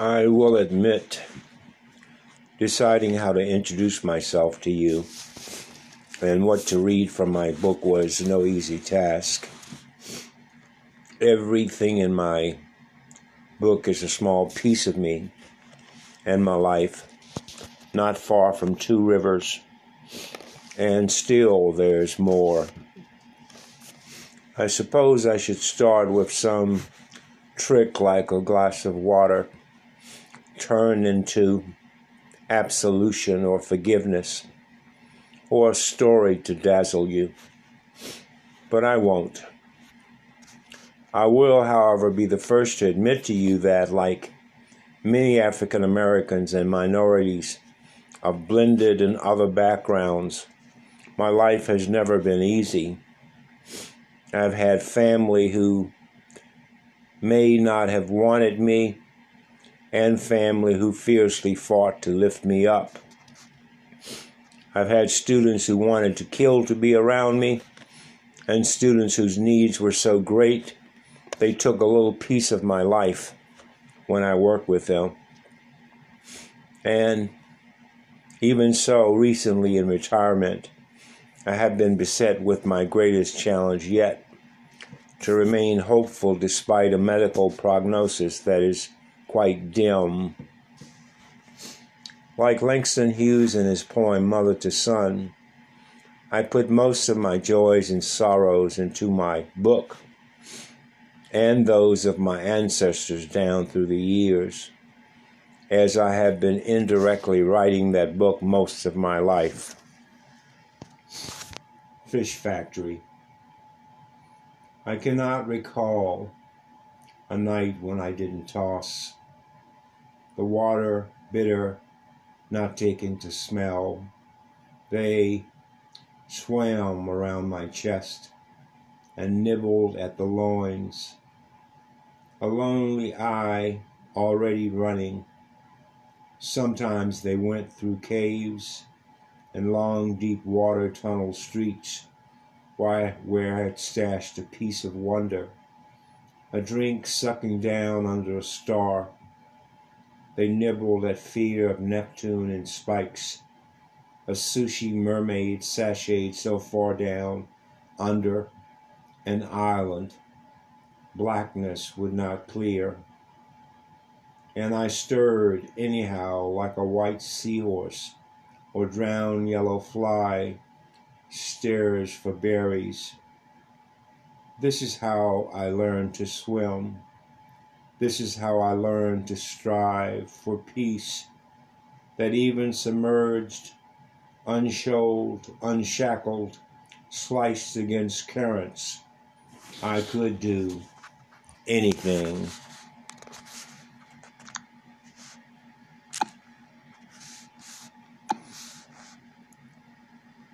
I will admit, deciding how to introduce myself to you and what to read from my book was no easy task. Everything in my book is a small piece of me and my life, not far from two rivers, and still there's more. I suppose I should start with some trick like a glass of water turned into absolution or forgiveness or a story to dazzle you. But I won't. I will, however, be the first to admit to you that, like many African Americans and minorities of blended and other backgrounds, my life has never been easy. I've had family who may not have wanted me, and family who fiercely fought to lift me up. I've had students who wanted to kill to be around me, and students whose needs were so great they took a little piece of my life when I worked with them. And even so, recently in retirement, I have been beset with my greatest challenge yet to remain hopeful despite a medical prognosis that is quite dim. Like Langston Hughes in his poem Mother to Son, I put most of my joys and sorrows into my book and those of my ancestors down through the years, as I have been indirectly writing that book most of my life. Fish Factory. I cannot recall a night when I didn't toss. The water bitter, not taken to smell. They swam around my chest and nibbled at the loins. A lonely eye already running. Sometimes they went through caves and long, deep water tunnel streets why, where I had stashed a piece of wonder, a drink sucking down under a star. They nibbled at feet of Neptune and spikes, a sushi mermaid sashayed so far down under an island, blackness would not clear. And I stirred anyhow like a white seahorse or drowned yellow fly stares for berries. This is how I learned to swim. This is how I learned to strive for peace that even submerged, unshoaled, unshackled, sliced against currents, I could do anything